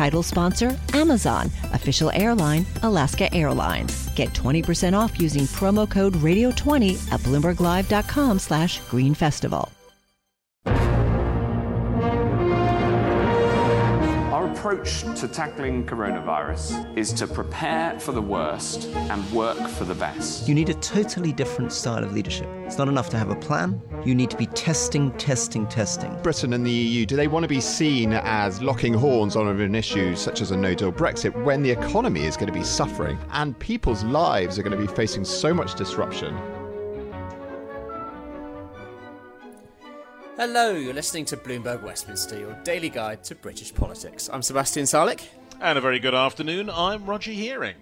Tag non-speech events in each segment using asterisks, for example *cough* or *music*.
Title sponsor Amazon. Official airline Alaska Airlines. Get 20% off using promo code Radio20 at BloombergLive.com slash Green Festival. Approach to tackling coronavirus is to prepare for the worst and work for the best. You need a totally different style of leadership. It's not enough to have a plan. You need to be testing, testing, testing. Britain and the EU, do they want to be seen as locking horns on an issue such as a no deal Brexit when the economy is going to be suffering and people's lives are going to be facing so much disruption? Hello, you're listening to Bloomberg Westminster, your daily guide to British politics. I'm Sebastian Salek. And a very good afternoon. I'm Roger Hearing.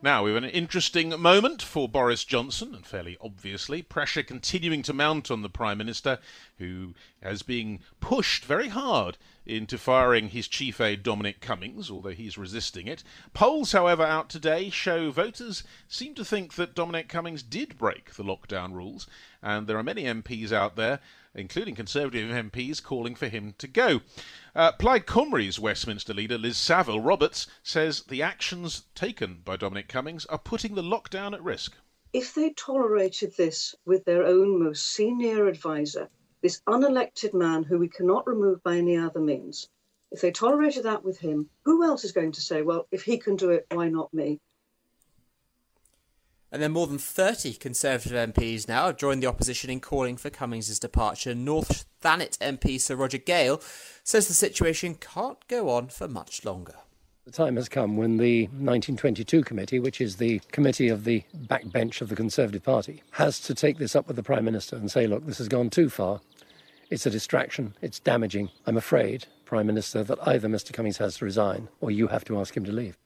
Now, we have an interesting moment for Boris Johnson, and fairly obviously, pressure continuing to mount on the Prime Minister, who, is being pushed very hard into firing his chief aide Dominic Cummings, although he's resisting it. Polls, however, out today show voters seem to think that Dominic Cummings did break the lockdown rules, and there are many MPs out there including Conservative MPs, calling for him to go. Uh, Plaid Cymru's Westminster leader, Liz Saville Roberts, says the actions taken by Dominic Cummings are putting the lockdown at risk. If they tolerated this with their own most senior advisor, this unelected man who we cannot remove by any other means, if they tolerated that with him, who else is going to say, well, if he can do it, why not me? And then more than 30 Conservative MPs now have joined the opposition in calling for Cummings' departure. North Thanet MP Sir Roger Gale says the situation can't go on for much longer. The time has come when the 1922 committee, which is the committee of the backbench of the Conservative Party, has to take this up with the Prime Minister and say, look, this has gone too far. It's a distraction. It's damaging. I'm afraid, Prime Minister, that either Mr. Cummings has to resign or you have to ask him to leave.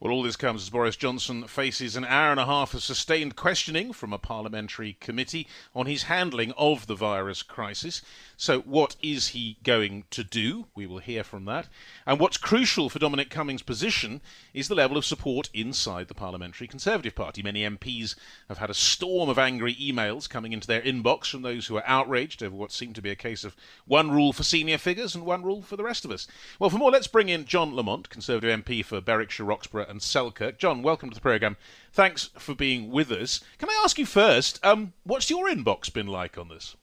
Well, all this comes as Boris Johnson faces an hour and a half of sustained questioning from a parliamentary committee on his handling of the virus crisis. So, what is he going to do? We will hear from that. And what's crucial for Dominic Cummings' position is the level of support inside the Parliamentary Conservative Party. Many MPs have had a storm of angry emails coming into their inbox from those who are outraged over what seemed to be a case of one rule for senior figures and one rule for the rest of us. Well, for more, let's bring in John Lamont, Conservative MP for Berwickshire, Roxburgh, and Selkirk. John, welcome to the programme. Thanks for being with us. Can I ask you first, um, what's your inbox been like on this?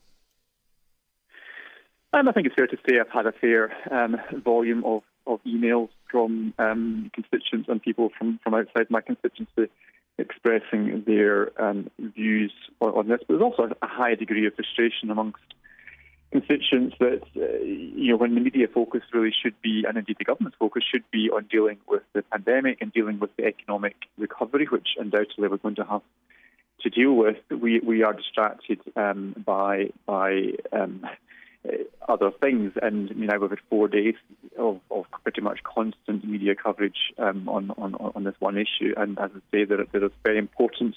Um, I think it's fair to say I've had a fair um, volume of, of emails from um, constituents and people from, from outside my constituency expressing their um, views on, on, this. But there's also a high degree of frustration amongst constituents that, uh, you know, when the media focus really should be, and indeed the government's focus should be on dealing with the pandemic and dealing with the economic recovery, which undoubtedly we're going to have to deal with, we, we are distracted um, by, by um, uh, other things. And I mean, we've had four days of, of pretty much constant media coverage um, on, on, on this one issue. And as I say, there, there is very important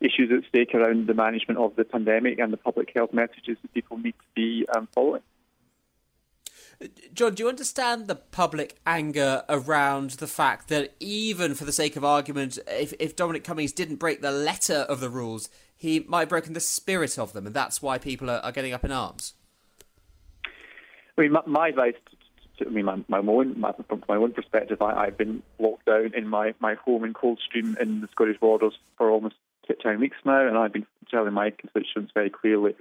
issues at stake around the management of the pandemic and the public health messages that people need to be um, following. John, do you understand the public anger around the fact that even for the sake of argument, if, if Dominic Cummings didn't break the letter of the rules, he might have broken the spirit of them, and that's why people are, are getting up in arms? I mean, my, my advice, to, to, I mean, my, my own, my, from my own perspective, I, have been locked down in my, my home in Coldstream in the Scottish borders for almost 10 weeks now, and I've been telling my constituents very clearly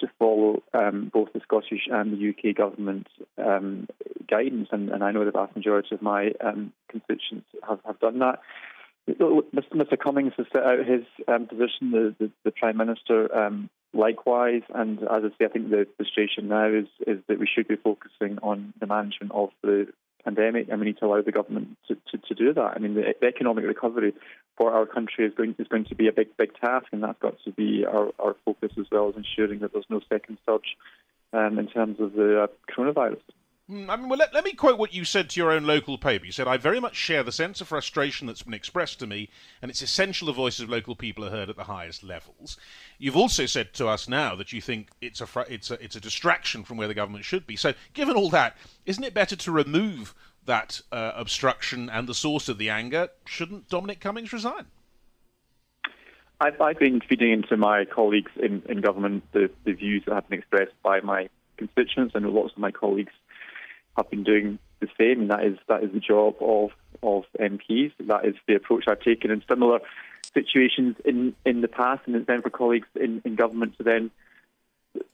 to follow um, both the Scottish and the UK government um, guidance, and, and, I know the vast majority of my um, constituents have, have done that. Mr. Cummings has set out his um, position. The, the, the, Prime Minister um, likewise. And as I say, I think the frustration now is is that we should be focusing on the management of the pandemic, and we need to allow the government to, to, to do that. I mean, the, the, economic recovery for our country is going is going to be a big big task, and that's got to be our, our focus as well as ensuring that there's no second surge um, in terms of the uh, coronavirus. Hmm, I mean, well, let, let me quote what you said to your own local paper. You said, I very much share the sense of frustration that's been expressed to me, and it's essential the voices of local people are heard at the highest levels. You've also said to us now that you think it's a, fr- it's a, it's a distraction from where the government should be. So, given all that, isn't it better to remove that uh, obstruction and the source of the anger? Shouldn't Dominic Cummings resign? I've, I've been feeding into my colleagues in, in government the, the views that have been expressed by my constituents, and lots of my colleagues have been doing the same, and that is that is the job of of MPs. That is the approach I've taken in similar situations in, in the past, and it's then for colleagues in, in government to then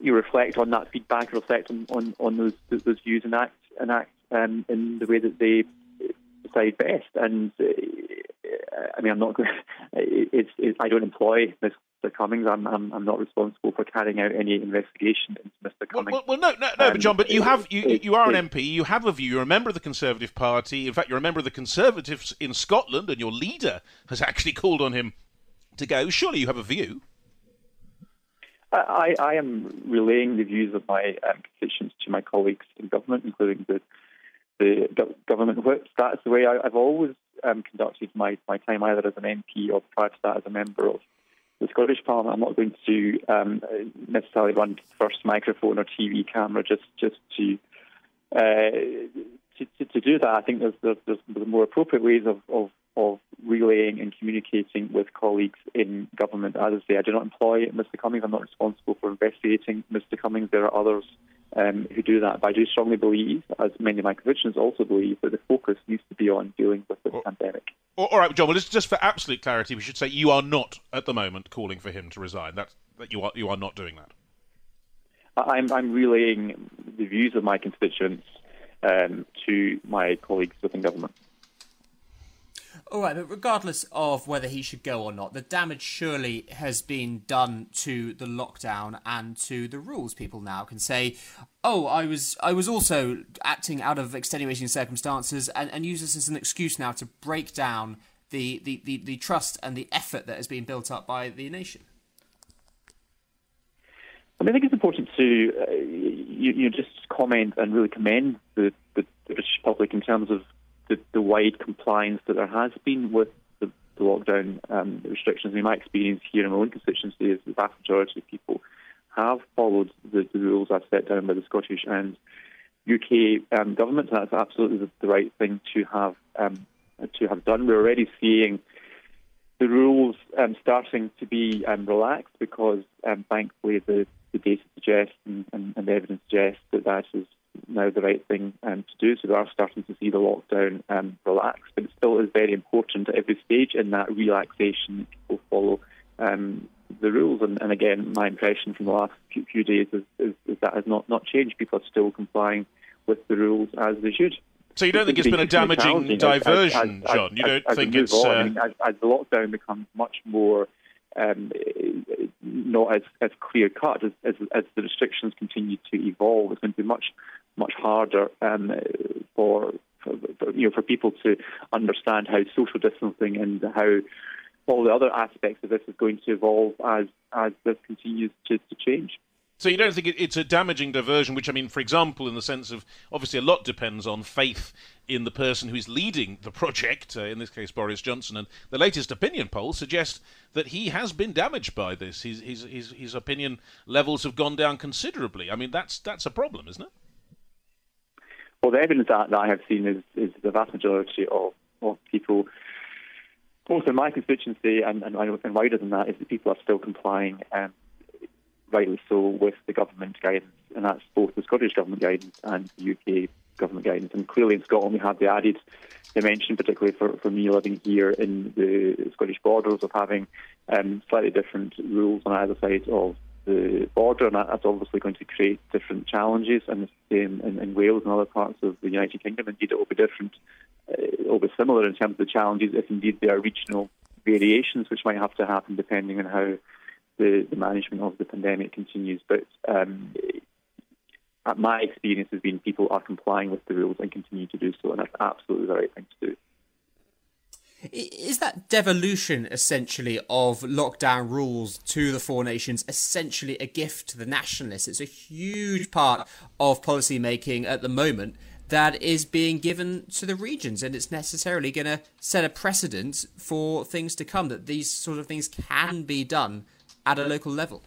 you reflect on that feedback, reflect on, on, on those those views, and act and act um, in the way that they decide best. And uh, I mean, I'm not going. *laughs* It's, it's, I don't employ Mr. Cummings. I'm, I'm, I'm not responsible for carrying out any investigation into Mr. Cummings. Well, well, well no, no, no, um, but John, but you have you, you are an MP. You have a view. You're a member of the Conservative Party. In fact, you're a member of the Conservatives in Scotland, and your leader has actually called on him to go. Surely you have a view. I, I am relaying the views of my um, constituents to my colleagues in government, including the the government whips. That's the way I, have always um, conducted my, my time, either as an MP or prior to that as a member of the Scottish Parliament. I'm not going to um, necessarily run first microphone or TV camera just just to, uh, to, to, to do that. I think there's, there's, there's more appropriate ways of, of, of relaying and communicating with colleagues in government. As I say, I do not employ Mr. Cummings. I'm not responsible for investigating Mr. Cummings. There are others um, who do that. But I do strongly believe, as many of my convictions also believe, that the focus needs to be on dealing with this pandemic. All right, John. Well, just, just for absolute clarity, we should say you are not at the moment calling for him to resign. That that you are you are not doing that. I'm I'm relaying the views of my constituents um, to my colleagues within government. All right, but regardless of whether he should go or not, the damage surely has been done to the lockdown and to the rules. People now can say, "Oh, I was I was also acting out of extenuating circumstances," and, and use this as an excuse now to break down the, the, the, the trust and the effort that has been built up by the nation. I mean, I think it's important to uh, you, you just comment and really commend the, the, the British public in terms of the, the wide compliance that there has been with the, the lockdown um, restrictions. I mean, my experience here in my own constituency is the vast majority of people have followed the, the rules I've set down by the Scottish and UK um, governments. That's absolutely the, the, right thing to have um, to have done. We're already seeing the rules um, starting to be um, relaxed because, um, thankfully, the, the data suggests and, and, and, the evidence suggests that that is now the right thing um, to do. So we are starting to see the lockdown um, relax, but it still is very important at every stage in that relaxation people follow um, the rules. And, and, again, my impression from the last few, few days is, is, is, that has not, not changed. People are still complying with the rules as they should. So you don't think it's been a damaging diversion, as, as, John? You don't think it's uh... As, the lockdown becomes much more um, not as, as clear cut as, as, as, the restrictions continue to evolve. It's going to be much much harder um, for, for, you know for people to understand how social distancing and how all the other aspects of this is going to evolve as as this continues to, to change. So you don't think it's a damaging diversion? Which I mean, for example, in the sense of obviously a lot depends on faith in the person who is leading the project. Uh, in this case, Boris Johnson, and the latest opinion polls suggest that he has been damaged by this. His his his, his opinion levels have gone down considerably. I mean, that's that's a problem, isn't it? Well, the evidence that, I have seen is, is the vast majority of, of people, in my constituency and, and, and wider than that, is that people are still complying, um, rightly so, with the government guidance, and that's both the Scottish government guidance and the UK government guidance. And clearly in Scotland we have the added dimension, particularly for, for me living here in the Scottish borders, of having um, slightly different rules on either side of the border, and that's obviously going to create different challenges. And the same in, in Wales and other parts of the United Kingdom. Indeed, it will be different. Uh, it will be similar in terms of the challenges, if indeed there are regional variations, which might have to happen depending on how the, the management of the pandemic continues. But um, my experience has been people are complying with the rules and continue to do so, and that's absolutely the right thing to do. Is that devolution essentially of lockdown rules to the four nations essentially a gift to the nationalists? It's a huge part of policy making at the moment that is being given to the regions, and it's necessarily going to set a precedent for things to come that these sort of things can be done at a local level.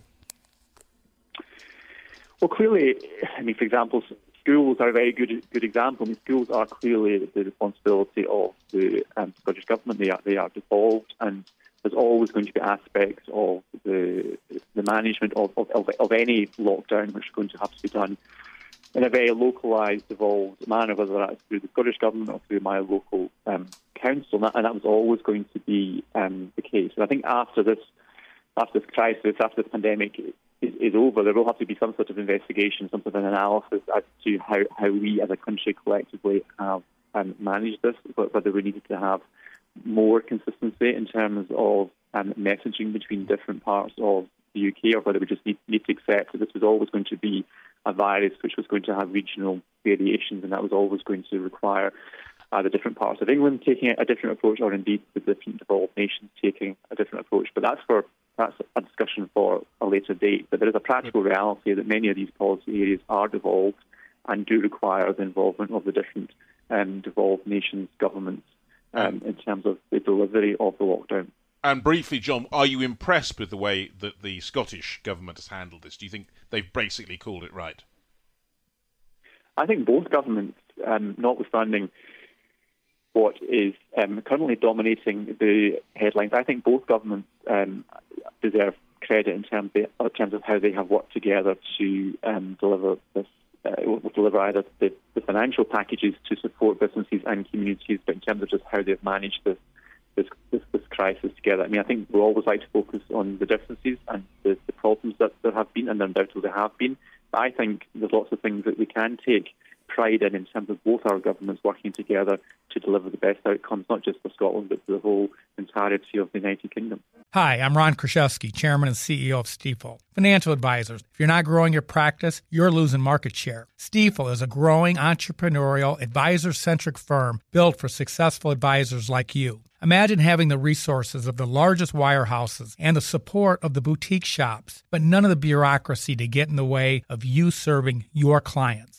Well, clearly, I mean, for example, schools are a very good good example. I mean, schools are clearly the responsibility of the um, Scottish government. They are they are devolved, and there's always going to be aspects of the the management of, of, of any lockdown which are going to have to be done in a very localised, devolved manner, whether that's through the Scottish Government or through my local um, council, and that, and that, was always going to be um, the case. And I think after this, after this crisis, after this pandemic is, is, over, there will have to be some sort of investigation, some sort of an analysis as to how, how we as a country collectively have um, managed this, whether we needed to have more consistency in terms of um, messaging between different parts of the UK, or whether we just need, need to accept that this was always going to be a virus which was going to have regional variations, and that was always going to require uh, the different parts of England taking a different approach, or indeed the different devolved nations taking a different approach. But that's for that's a discussion for a later date. But there is a practical reality that many of these policy areas are devolved and do require the involvement of the different um, devolved nations governments um, in terms of the delivery of the lockdown. And briefly, John, are you impressed with the way that the Scottish government has handled this? Do you think they've basically called it right? I think both governments, um, notwithstanding what is um, currently dominating the headlines, I think both governments um, deserve credit in terms, of, in terms of how they have worked together to um, deliver this. Uh, deliver either the, the financial packages to support businesses and communities, but in terms of just how they've managed this this, this, this crisis together. I mean, I think we always like to focus on the differences and the, the problems that there have been, and undoubtedly there have been. But I think there's lots of things that we can take pride in in terms of both our governments working together to deliver the best outcomes, not just for Scotland, but for the whole entirety of the United Kingdom. Hi, I'm Ron Kruszewski, Chairman and CEO of Stifel. Financial advisors, if you're not growing your practice, you're losing market share. Stifel is a growing entrepreneurial, advisor centric firm built for successful advisors like you. Imagine having the resources of the largest wirehouses and the support of the boutique shops, but none of the bureaucracy to get in the way of you serving your clients.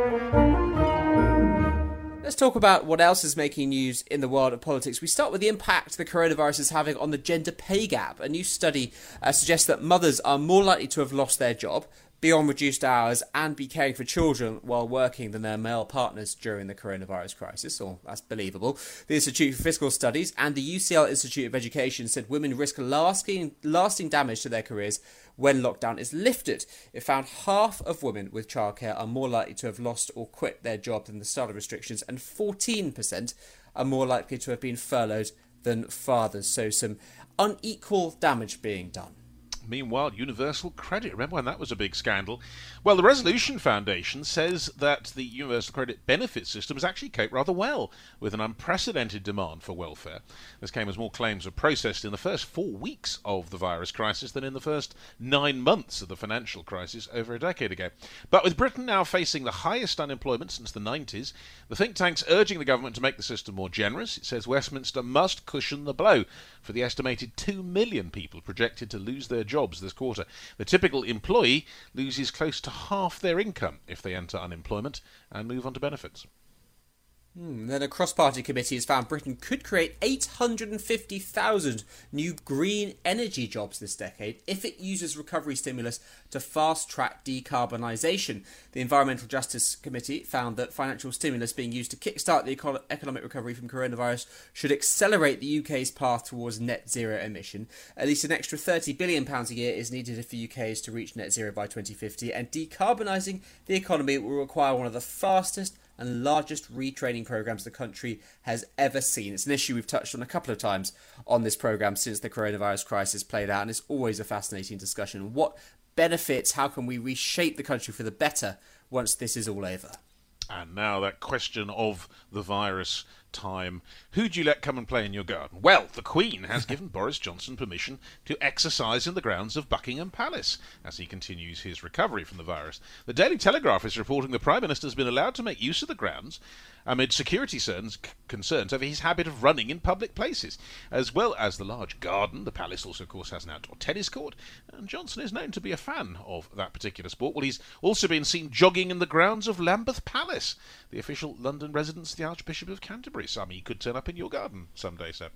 Let's talk about what else is making news in the world of politics. We start with the impact the coronavirus is having on the gender pay gap. A new study uh, suggests that mothers are more likely to have lost their job, be on reduced hours, and be caring for children while working than their male partners during the coronavirus crisis. Or that's believable. The Institute for Fiscal Studies and the UCL Institute of Education said women risk lasting lasting damage to their careers when lockdown is lifted. It found half of women with childcare are more likely to have lost or quit their job than the start of restrictions, and 14% are more likely to have been furloughed than fathers. So, some unequal damage being done. Meanwhile, Universal Credit, remember when that was a big scandal? Well, the Resolution Foundation says that the Universal Credit benefit system has actually coped rather well with an unprecedented demand for welfare. This came as more claims were processed in the first four weeks of the virus crisis than in the first nine months of the financial crisis over a decade ago. But with Britain now facing the highest unemployment since the 90s, the think tank's urging the government to make the system more generous. It says Westminster must cushion the blow for the estimated 2 million people projected to lose their jobs this quarter. The typical employee loses close to half their income if they enter unemployment and move on to benefits. Hmm, then a cross party committee has found Britain could create 850,000 new green energy jobs this decade if it uses recovery stimulus to fast track decarbonisation. The Environmental Justice Committee found that financial stimulus being used to kickstart the eco- economic recovery from coronavirus should accelerate the UK's path towards net zero emission. At least an extra £30 billion a year is needed if the UK is to reach net zero by 2050, and decarbonising the economy will require one of the fastest and largest retraining programs the country has ever seen. It's an issue we've touched on a couple of times on this program since the coronavirus crisis played out, and it's always a fascinating discussion. What benefits, how can we reshape the country for the better once this is all over? And now that question of the virus time. Who'd you let come and play in your garden? Well, the Queen has given *laughs* Boris Johnson permission to exercise in the grounds of Buckingham Palace as he continues his recovery from the virus. The Daily Telegraph is reporting the Prime Minister has been allowed to make use of the grounds amid security concerns over his habit of running in public places. As well as the large garden, the palace also, of course, has an outdoor tennis court, and Johnson is known to be a fan of that particular sport. Well, he's also been seen jogging in the grounds of Lambeth Palace, the official London residence of the Archbishop of Canterbury. Some he could turn up in your garden someday, sir.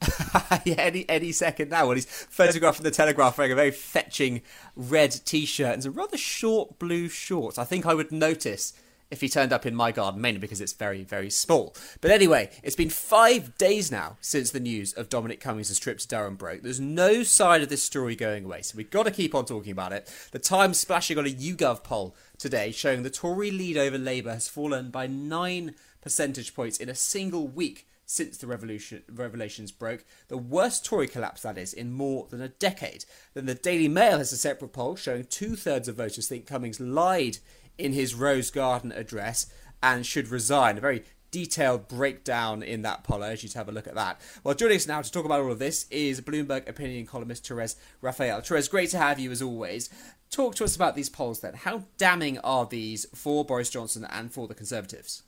*laughs* yeah, any any second now. Well, he's photographed in the Telegraph wearing a very fetching red T-shirt and some rather short blue shorts. I think I would notice if he turned up in my garden, mainly because it's very, very small. But anyway, it's been five days now since the news of Dominic Cummings' trip to Durham broke. There's no sign of this story going away, so we've got to keep on talking about it. The Times splashing on a YouGov poll today showing the Tory lead over Labour has fallen by nine percentage points in a single week since the revolution, revelations broke. The worst Tory collapse, that is, in more than a decade. Then the Daily Mail has a separate poll showing two thirds of voters think Cummings lied in his Rose Garden address and should resign. A very detailed breakdown in that poll. I urge you to have a look at that. Well, joining us now to talk about all of this is Bloomberg opinion columnist Therese Raphael. Therese, great to have you as always. Talk to us about these polls then. How damning are these for Boris Johnson and for the Conservatives?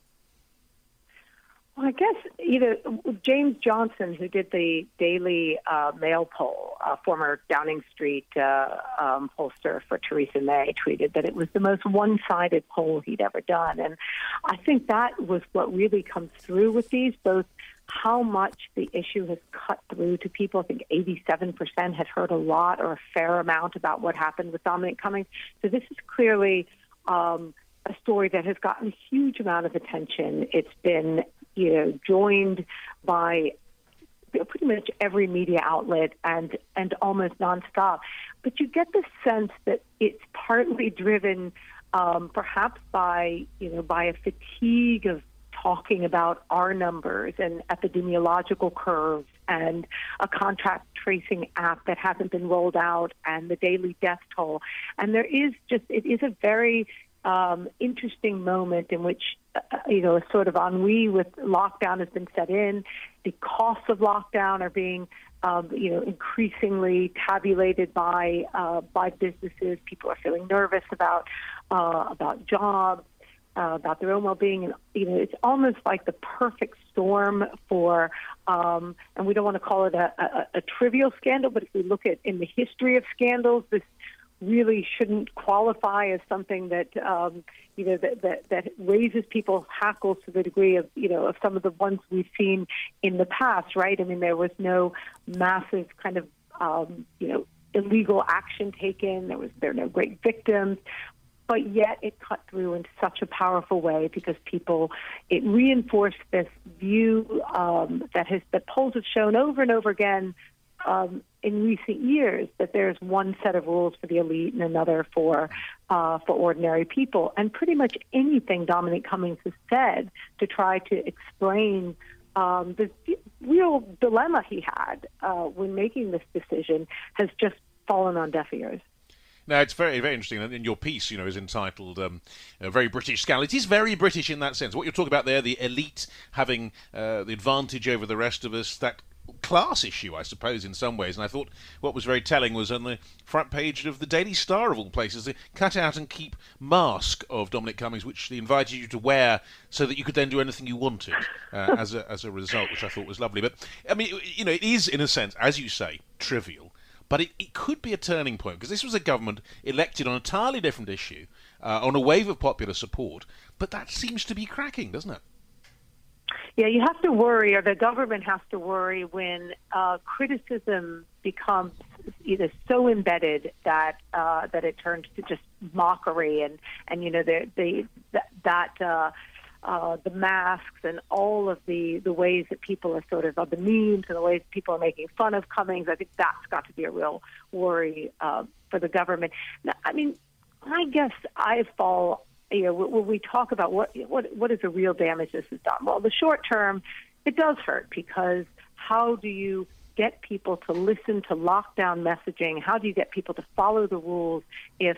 Well, I guess either James Johnson, who did the Daily uh, Mail poll, a former Downing Street uh, um, pollster for Theresa May, tweeted that it was the most one-sided poll he'd ever done, and I think that was what really comes through with these, both how much the issue has cut through to people. I think 87% had heard a lot or a fair amount about what happened with Dominic Cummings. So this is clearly. Um, a story that has gotten a huge amount of attention. It's been you know, joined by pretty much every media outlet and and almost nonstop. But you get the sense that it's partly driven, um, perhaps by you know by a fatigue of talking about our numbers and epidemiological curves and a contact tracing app that hasn't been rolled out and the daily death toll. And there is just it is a very um, interesting moment in which, uh, you know, a sort of ennui with lockdown has been set in. The costs of lockdown are being, um, you know, increasingly tabulated by uh, by businesses. People are feeling nervous about uh, about jobs. Uh, about their own well-being, and you know, it's almost like the perfect storm for. Um, and we don't want to call it a, a, a trivial scandal, but if we look at in the history of scandals, this really shouldn't qualify as something that um, you know that, that that raises people's hackles to the degree of you know of some of the ones we've seen in the past, right? I mean, there was no massive kind of um, you know illegal action taken. There was there were no great victims. But yet it cut through in such a powerful way because people, it reinforced this view um, that has that polls have shown over and over again um, in recent years that there's one set of rules for the elite and another for uh, for ordinary people. And pretty much anything Dominic Cummings has said to try to explain um, the real dilemma he had uh, when making this decision has just fallen on deaf ears. Now it's very, very interesting. And your piece, you know, is entitled um, "A Very British Scandal." It is very British in that sense. What you're talking about there, the elite having uh, the advantage over the rest of us, that class issue, I suppose, in some ways. And I thought what was very telling was on the front page of the Daily Star, of all places, the cut out and keep mask of Dominic Cummings, which they invited you to wear so that you could then do anything you wanted uh, as, a, as a result, which I thought was lovely. But, I mean, you know, it is, in a sense, as you say, trivial. But it, it could be a turning point because this was a government elected on a entirely different issue, uh, on a wave of popular support. But that seems to be cracking, doesn't it? Yeah, you have to worry, or the government has to worry when uh, criticism becomes either so embedded that uh, that it turns to just mockery, and and you know the the that. Uh, uh, the masks and all of the, the ways that people are sort of, of the memes and the ways people are making fun of Cummings, I think that's got to be a real worry uh, for the government. Now, I mean, I guess I fall you know, when we talk about what what what is the real damage this has done, well, the short term, it does hurt because how do you get people to listen to lockdown messaging? How do you get people to follow the rules if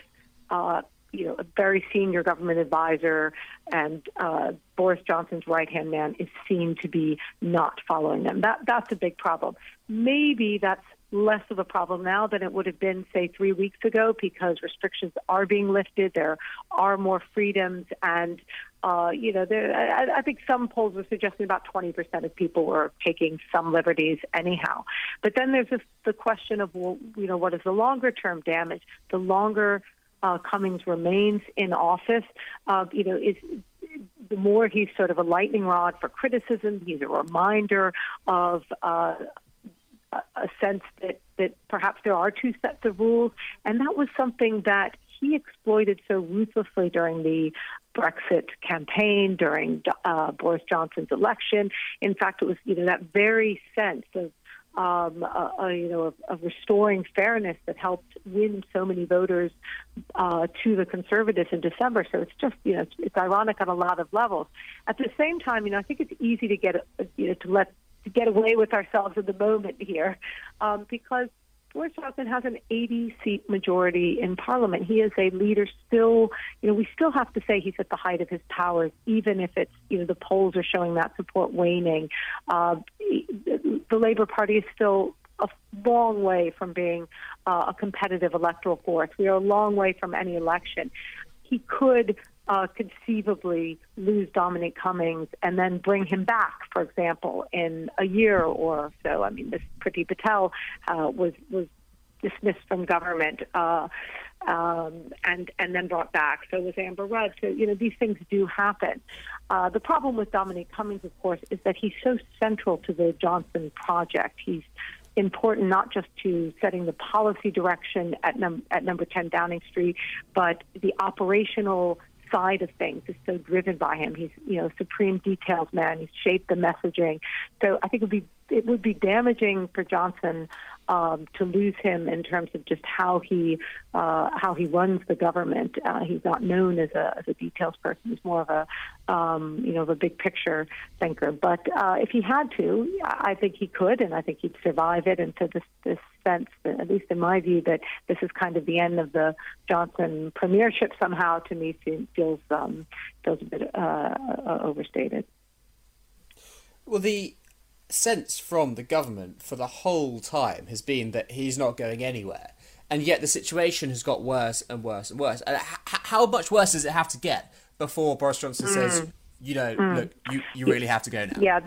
uh, you know a very senior government advisor and uh, Boris Johnson's right hand man is seen to be not following them? That that's a big problem. Maybe that's less of a problem now than it would have been, say, three weeks ago because restrictions are being lifted. There are more freedoms. And, uh, you know, there, I, I think some polls were suggesting about 20% of people were taking some liberties anyhow. But then there's this, the question of, well, you know, what is the longer term damage? The longer uh, Cummings remains in office, uh, you know, is the more he's sort of a lightning rod for criticism, he's a reminder of uh, a sense that, that perhaps there are two sets of rules. And that was something that he exploited so ruthlessly during the Brexit campaign, during uh, Boris Johnson's election. In fact, it was you know that very sense of um, uh, uh, you know, of, of, restoring fairness that helped win so many voters uh, to the conservatives in December. So it's just, you know, it's, it's, ironic on a lot of levels. At the same time, you know, I think it's easy to get, you know, to let to get away with ourselves in the moment here, um, because Boris Johnson has an 80 seat majority in Parliament. He is a leader still, you know, we still have to say he's at the height of his powers, even if it's, you know, the polls are showing that support waning. Uh, the Labour Party is still a long way from being uh, a competitive electoral force. We are a long way from any election. He could uh, conceivably lose Dominic Cummings and then bring him back, for example, in a year or so. I mean, this Priti Patel uh, was was dismissed from government uh, um, and and then brought back. So was Amber Rudd. So you know these things do happen. Uh, the problem with Dominic Cummings, of course, is that he's so central to the Johnson project. He's important not just to setting the policy direction at, num- at number 10 Downing Street, but the operational side of things is so driven by him. He's, you know, supreme details man. He's shaped the messaging. So I think it would be it would be damaging for Johnson um, to lose him in terms of just how he uh, how he runs the government. Uh, he's not known as a, as a details person. He's more of a um, you know of a big picture thinker. But uh, if he had to, I think he could, and I think he'd survive it. And so this this sense, at least in my view, that this is kind of the end of the Johnson premiership somehow to me feels um, feels a bit uh, overstated. Well, the sense from the government for the whole time has been that he's not going anywhere. And yet the situation has got worse and worse and worse. And how much worse does it have to get before Boris Johnson mm. says, you know, mm. look, you, you really have to go now? Yeah,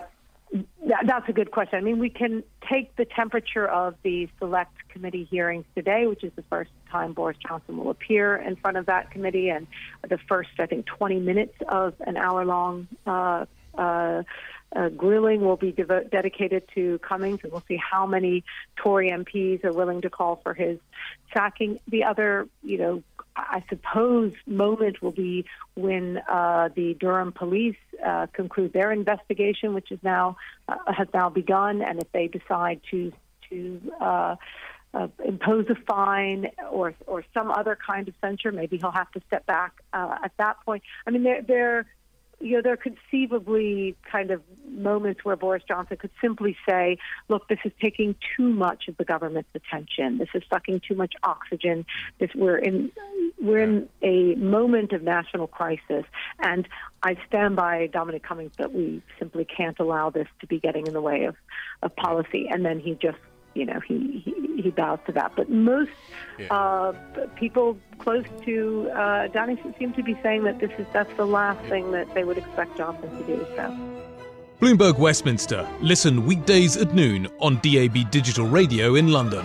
that's a good question. I mean, we can take the temperature of the select committee hearings today, which is the first time Boris Johnson will appear in front of that committee, and the first, I think, 20 minutes of an hour long uh, uh, uh, grilling will be devo- dedicated to Cummings, and we'll see how many Tory MPs are willing to call for his sacking. The other, you know, I suppose moment will be when uh, the Durham police uh, conclude their investigation, which is now uh, has now begun, and if they decide to to uh, uh, impose a fine or or some other kind of censure, maybe he'll have to step back uh, at that point. I mean, they're they're you know, there are conceivably kind of moments where Boris Johnson could simply say, look, this is taking too much of the government's attention. This is sucking too much oxygen. This, we're in, we're in a moment of national crisis. And I stand by Dominic Cummings that we simply can't allow this to be getting in the way of, of policy. And then he just you know, he, he, he bows to that. But most yeah. uh, people close to uh, Downing seem to be saying that this is that's the last thing that they would expect Johnson to do. So. Bloomberg Westminster. Listen weekdays at noon on DAB Digital Radio in London.